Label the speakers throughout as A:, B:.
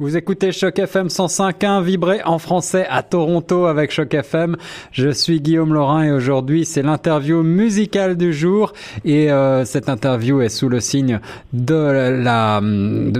A: Vous écoutez Choc FM 105.1 vibré en français à Toronto avec Choc FM. Je suis Guillaume Laurin et aujourd'hui c'est l'interview musicale du jour et euh, cette interview est sous le signe de la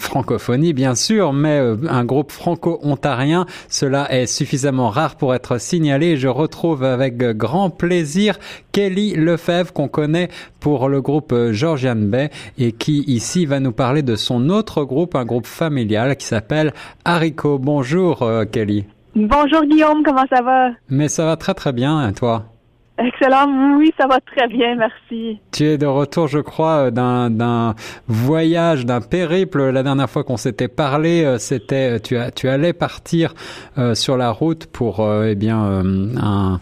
A: francophonie bien sûr, mais euh, un groupe franco-ontarien. Cela est suffisamment rare pour être signalé. Je retrouve avec grand plaisir Kelly Lefebvre qu'on connaît pour le groupe euh, Georgian Bay et qui ici va nous parler de son autre groupe, un groupe familial qui s'appelle Haricot. Bonjour euh, Kelly.
B: Bonjour Guillaume, comment ça va?
A: Mais ça va très très bien, toi?
B: Excellent, oui, ça va très bien, merci.
A: Tu es de retour, je crois, euh, d'un voyage, d'un périple. La dernière fois qu'on s'était parlé, c'était tu, tu allais partir sur la route pour eh bien un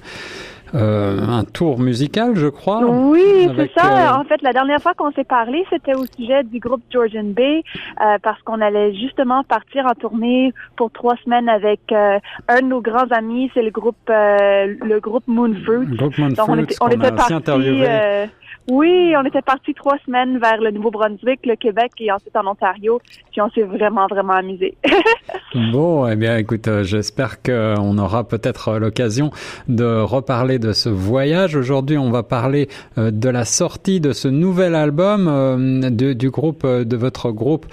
A: euh, un tour musical, je crois.
B: Oui, c'est ça. Euh, en fait, la dernière fois qu'on s'est parlé, c'était au sujet du groupe Georgian Bay, euh, parce qu'on allait justement partir en tournée pour trois semaines avec un de nos grands amis, c'est le groupe le groupe Moonfruit.
A: Le groupe Moonfruit, Donc on était, on était parti.
B: Oui, on était parti trois semaines vers le Nouveau-Brunswick, le Québec et ensuite en Ontario. Puis on s'est vraiment, vraiment amusé.
A: bon, eh bien, écoute, euh, j'espère qu'on aura peut-être l'occasion de reparler de ce voyage. Aujourd'hui, on va parler euh, de la sortie de ce nouvel album euh, du groupe, de votre groupe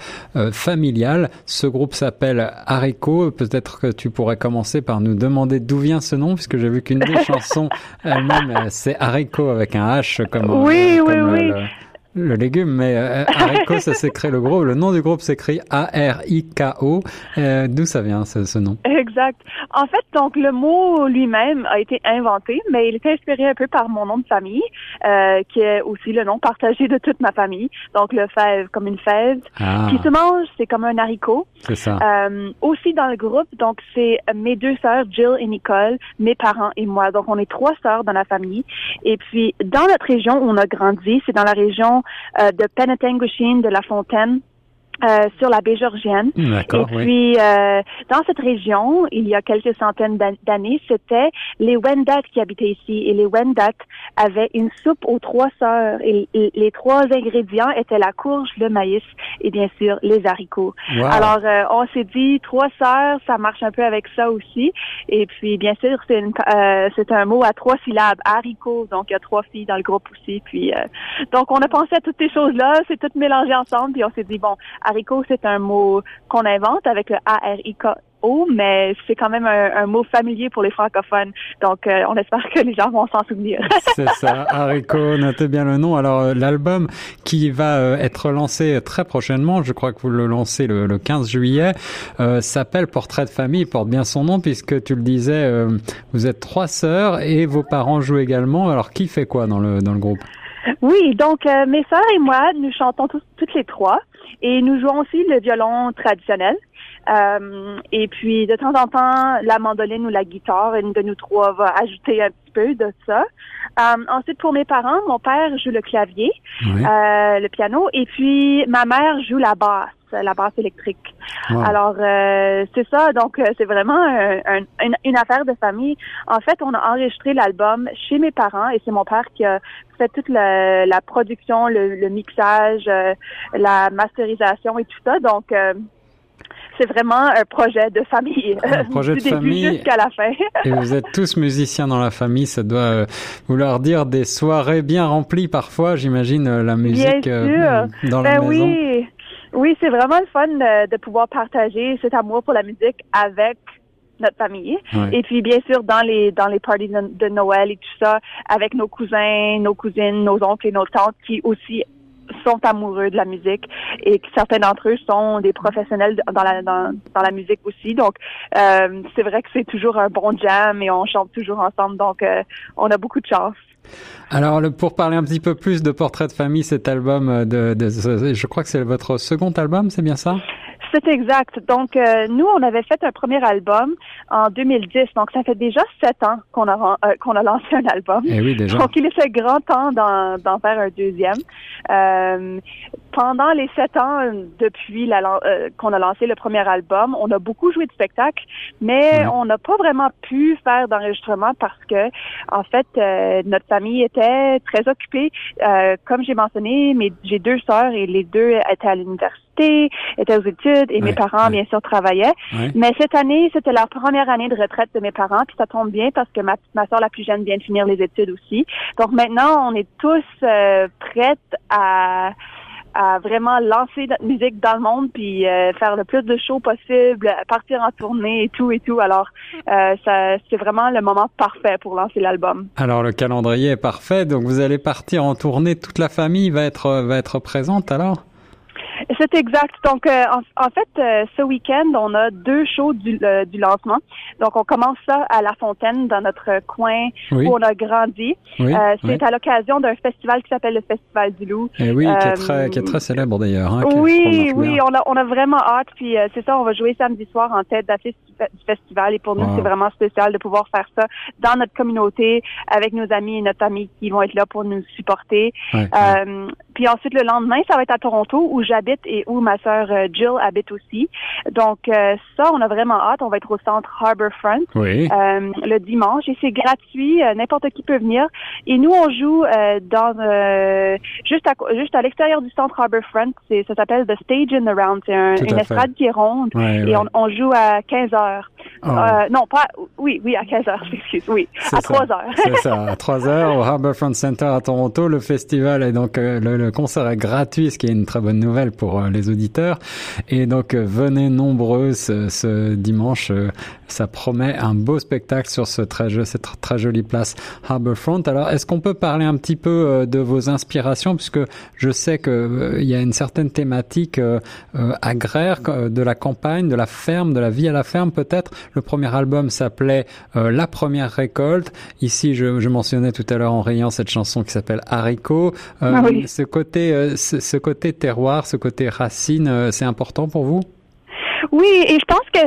A: familial. Ce groupe s'appelle Haricot. Peut-être que tu pourrais commencer par nous demander d'où vient ce nom, puisque j'ai vu qu'une des chansons elle-même, c'est Haricot avec un H comme...
B: Oui, oui, oui, oui.
A: Le légume, mais euh, haricot, ça s'écrit le groupe. Le nom du groupe s'écrit A-R-I-K-O. Euh, D'où ça vient ce, ce, nom?
B: Exact. En fait, donc le mot lui-même a été inventé, mais il est inspiré un peu par mon nom de famille, euh, qui est aussi le nom partagé de toute ma famille. Donc le fève comme une fève ah. qui se mange, c'est comme un haricot.
A: C'est ça.
B: Euh, aussi dans le groupe, donc c'est mes deux sœurs, Jill et Nicole, mes parents et moi. Donc on est trois sœurs dans la famille. Et puis dans notre région où on a grandi, c'est dans la région de Penetanguishene, de La Fontaine. Euh, sur la baie Georgienne.
A: Et
B: puis, euh, dans cette région, il y a quelques centaines d'années, c'était les Wendat qui habitaient ici. Et les Wendat avaient une soupe aux trois sœurs. Et, les trois ingrédients étaient la courge, le maïs et bien sûr les haricots. Alors, euh, on s'est dit, trois sœurs, ça marche un peu avec ça aussi. Et puis, bien sûr, c'est c'est un mot à trois syllabes, haricots. Donc, il y a trois filles dans le groupe aussi. Puis, donc, on a pensé à toutes ces choses-là. C'est tout mélangé ensemble. Puis, on s'est dit, bon, haricot, c'est un mot qu'on invente avec le A-R-I-K o mais c'est quand même un, mot familier pour les francophones. Donc, euh, on espère que les gens vont s'en souvenir.
A: c'est ça, haricot, notez bien le nom. Alors, euh, l'album qui va euh, être lancé très prochainement, je crois que vous le lancez le, 15 juillet, s'appelle Portrait de famille, porte bien son nom puisque tu le disais, vous êtes trois sœurs et vos parents jouent également. Alors, qui fait quoi dans le, dans le groupe?
B: Oui, donc mes sœurs et moi, nous chantons tous, toutes les trois. Et nous jouons aussi le violon traditionnel. Euh, et puis, de temps en temps, la mandoline ou la guitare, une de nous trois va ajouter un petit peu de ça. Euh, ensuite, pour mes parents, mon père joue le clavier, euh, le piano, et puis ma mère joue la basse la basse électrique. Alors euh, c'est ça, donc euh, c'est vraiment une, affaire de famille. En fait, on a enregistré l'album chez mes parents et c'est mon père qui a fait toute la, production, le, mixage, euh, la masterisation et tout ça. Donc c'est vraiment un projet de famille.
A: Un projet de famille.
B: jusqu'à la fin.
A: et vous êtes tous musiciens dans la famille, ça doit vouloir dire des soirées bien remplies parfois, j'imagine, la musique dans la
B: ben
A: maison.
B: Oui. Oui, c'est vraiment le fun de, pouvoir partager cet amour pour la musique avec notre famille. Et puis bien sûr dans les dans les parties de, Noël et tout ça, avec nos cousins, nos cousines, nos oncles et nos tantes qui aussi sont amoureux de la musique et certains d'entre eux sont des professionnels dans la dans, dans la musique aussi. Donc euh, c'est vrai que c'est toujours un bon jam et on chante toujours ensemble. Donc euh, on a beaucoup de chance.
A: Alors, pour parler un petit peu plus de Portrait de famille, cet album, euh, je crois que c'est votre second album, c'est bien ça?
B: C'est exact. Donc, euh, nous, on avait fait un premier album en 2010. Donc, ça fait déjà sept ans qu'on a euh, qu'on a lancé un album.
A: Eh oui, déjà.
B: Donc, il est fait grand temps d'en faire un deuxième. Euh, pendant les sept ans depuis la, qu'on a lancé le premier album, on a beaucoup joué de spectacles, mais on n'a pas vraiment pu faire d'enregistrement parce que, en fait, notre famille était très occupée. comme j'ai mentionné, j'ai deux sœurs et les deux étaient à l'université l'université, étaient aux études et mes parents, bien sûr, travaillaient. Mais cette année, c'était la première année de retraite de mes parents, puis ça tombe bien parce que ma, ma soeur la plus jeune vient de finir les études aussi. Donc maintenant, on est tous euh, prêtes à à vraiment lancer notre musique dans le monde puis euh, faire le plus de shows possible, partir en tournée et tout et tout. Alors, euh, ça, c'est vraiment le moment parfait pour lancer l'album.
A: Alors, le calendrier est parfait. Donc, vous allez partir en tournée. Toute la famille va être va être présente alors?
B: C'est exact. Donc, euh, en, fait, euh, ce week-end, on a deux shows du, euh, du, lancement. Donc, on commence ça à La Fontaine, dans notre coin où on a grandi. c'est à l'occasion d'un festival qui s'appelle le Festival du Loup.
A: Et oui, qui est, très, qui, est très, célèbre d'ailleurs. Hein,
B: oui, oui, on a, on a vraiment hâte. Puis, c'est ça, on va jouer samedi soir en tête d'affiche du festival. Et pour nous, c'est vraiment spécial de pouvoir faire ça dans notre communauté, avec nos amis et notre famille qui vont être là pour nous supporter. Puis ensuite, le lendemain, ça va être à Toronto, où j'habite et où ma sœur euh, Jill habite aussi. Donc euh, ça, on a vraiment hâte. On va être au centre Harbourfront
A: oui.
B: euh, le dimanche et c'est gratuit. N'importe qui peut venir. Et nous, on joue dans juste à juste à l'extérieur du centre Harbourfront. Ça s'appelle The Stage in the Round. C'est un, une estrade qui est ronde et On, on, joue à 15 heures. Ah. non, pas oui, oui à 15 heures. Excuse, oui, à 3 heures.
A: c'est ça, à 3 heures au Harbourfront Center à Toronto. Le festival et donc le, le concert est gratuit, ce qui est une très bonne nouvelle pour euh, les auditeurs. Et donc euh, venez nombreux ce, dimanche. Euh, ça promet un beau spectacle sur ce très, cette très jolie place Harbourfront. Alors est-ce qu'on peut parler un petit peu de vos inspirations? Puisque je sais que il y a une certaine thématique agraire de la campagne, de la ferme, de la vie à la ferme peut-être. Le premier album s'appelait La première récolte. Ici, je, je mentionnais tout à l'heure en rayant cette chanson qui s'appelle Haricot.
B: Ah oui.
A: Ce côté, ce, ce, côté terroir, ce côté racines, euh, c'est important pour vous?
B: Oui, et je pense que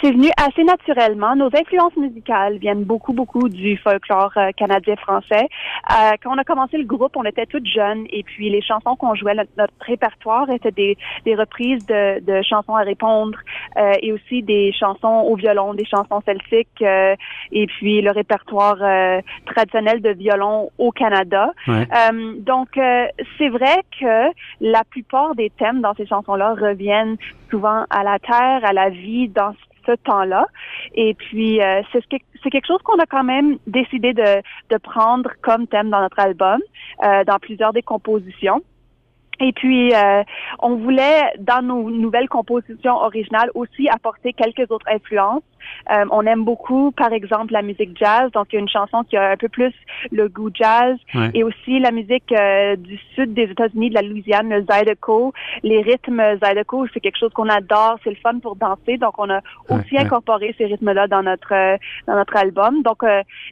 B: c'est venu assez naturellement. Nos influences musicales viennent beaucoup, beaucoup du folklore euh, canadien-français. Euh, quand on a commencé le groupe, on était toutes jeunes et puis les chansons qu'on jouait, notre, répertoire était des, des reprises de, de, chansons à répondre euh, et aussi des chansons au violon, des chansons celtiques euh, et puis le répertoire euh, traditionnel de violon au Canada. donc, c'est vrai que la plupart des thèmes dans ces chansons-là reviennent souvent à la terre, à la vie, dans ce temps-là. Et puis, euh, c'est quelque chose qu'on a quand même décidé de, de prendre comme thème dans notre album, euh, dans plusieurs des compositions. Et puis, euh, on voulait, dans nos nouvelles compositions originales, aussi apporter quelques autres influences. Euh, on aime beaucoup, par exemple, la musique jazz. Donc, il y a une chanson qui a un peu plus le goût jazz. Et aussi la musique euh, du sud des États-Unis, de la Louisiane, le Zydeco. Les rythmes Zydeco, c'est quelque chose qu'on adore. C'est le fun pour danser. Donc, on a aussi incorporé ces rythmes-là dans notre dans notre album. Donc,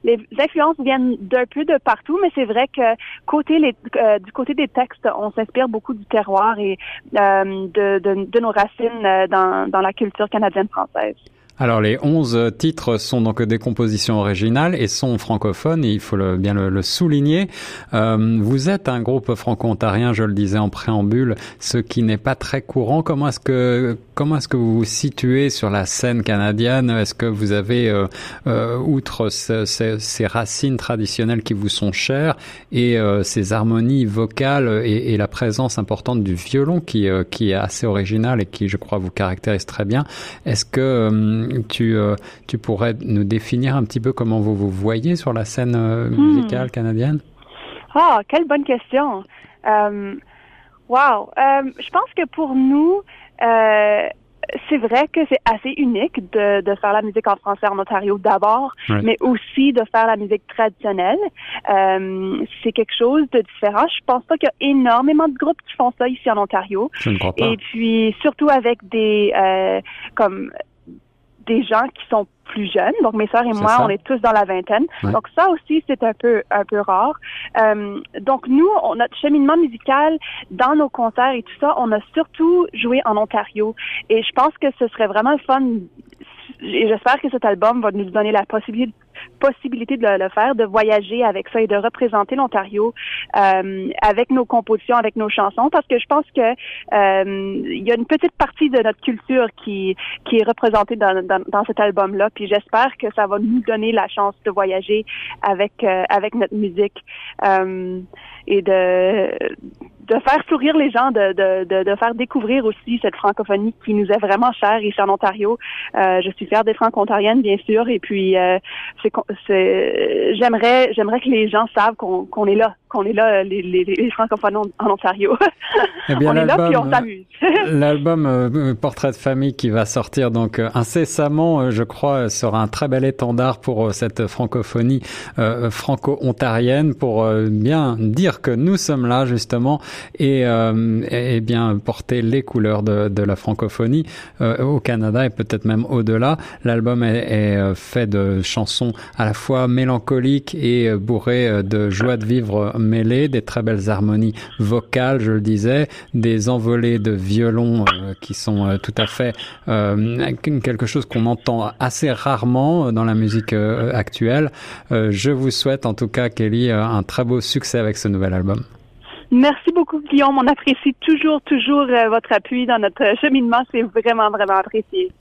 B: les influences viennent d'un peu de partout, mais c'est vrai que côté les, du côté des textes, on s'inspire beaucoup du terroir et de, de, de, nos racines dans, dans la culture canadienne-française.
A: Alors les 11 titres sont donc des compositions originales et sont francophones, et il faut le, bien le, souligner. Euh, vous êtes un groupe franco-ontarien, je le disais en préambule, ce qui n'est pas très courant. Comment est-ce que comment est-ce que vous vous situez sur la scène canadienne? Est-ce que vous avez, euh, euh, outre ces racines traditionnelles qui vous sont chères et euh, ces harmonies vocales et, et, la présence importante du violon qui, qui est assez original et qui, je crois, vous caractérise très bien, est-ce que tu, euh, tu pourrais nous définir un petit peu comment vous vous voyez sur la scène euh, hmm. musicale canadienne?
B: Ah, quelle bonne question. Euh, wow. je pense que pour nous, c'est vrai que c'est assez unique de, de, faire la musique en français en Ontario d'abord, mais aussi de faire la musique traditionnelle. c'est quelque chose de différent. Je pense pas qu'il y a énormément de groupes qui font ça ici en Ontario.
A: Je ne crois pas.
B: Et puis surtout avec des comme des gens qui sont plus jeunes. Donc mes sœurs et moi, on est tous dans la vingtaine. Donc ça aussi, c'est un peu un peu rare. Euh, donc nous, on, notre cheminement musical dans nos concerts et tout ça, on a surtout joué en Ontario. Et je pense que ce serait vraiment fun. Et j'espère que cet album va nous donner la possibilité possibilité de le, faire, de voyager avec ça et de représenter l'Ontario euh, avec nos compositions, avec nos chansons, parce que je pense que euh, il y a une petite partie de notre culture qui qui est représentée dans, dans, cet album-là. Puis j'espère que ça va nous donner la chance de voyager avec euh, avec notre musique euh, et de de faire sourire les gens, de, de, de, faire découvrir aussi cette francophonie qui nous est vraiment chère ici en Ontario. Euh, je suis fière des franco-ontariennes, bien sûr, et puis euh, c'est, j'aimerais, j'aimerais que les gens savent qu'on, qu'on est là, qu'on est là, les, les, les francophones en, Ontario.
A: Eh bien, on est là puis on s'amuse. l'album euh, Portrait de famille qui va sortir donc euh, incessamment, je crois, sera un très bel étendard pour cette francophonie franco-ontarienne, pour bien dire que nous sommes là justement et, et bien porter les couleurs de, de la francophonie au Canada et peut-être même au-delà. L'album est, est, fait de chansons à la fois mélancoliques et bourrées de joie de vivre mêlée, des très belles harmonies vocales, je le disais, des envolées de violon euh, qui sont euh, tout à fait euh, quelque chose qu'on entend assez rarement dans la musique actuelle. je vous souhaite en tout cas, Kelly, un très beau succès avec ce nouvel album.
B: Merci beaucoup, Guillaume. On apprécie toujours, toujours votre appui dans notre cheminement. C'est vraiment, vraiment apprécié.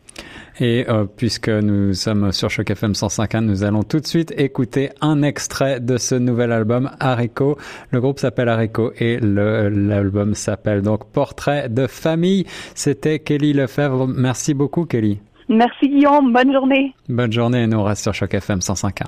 A: Et euh, puisque nous sommes sur Choc FM 105.1, nous allons tout de suite écouter un extrait de ce nouvel album Haricot. Le groupe s'appelle Haricot et l'album s'appelle donc Portrait de famille. C'était Kelly Lefebvre. Merci beaucoup, Kelly.
B: Merci, Guillaume. Bonne journée.
A: Bonne journée et nous on reste sur Choc FM 105.1.